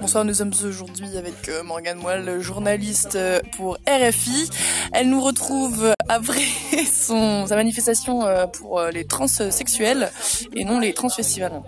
Bonsoir, nous sommes aujourd'hui avec euh, Morgane Moelle, journaliste euh, pour RFI. Elle nous retrouve après son, sa manifestation euh, pour les transsexuels et non les transfestivals.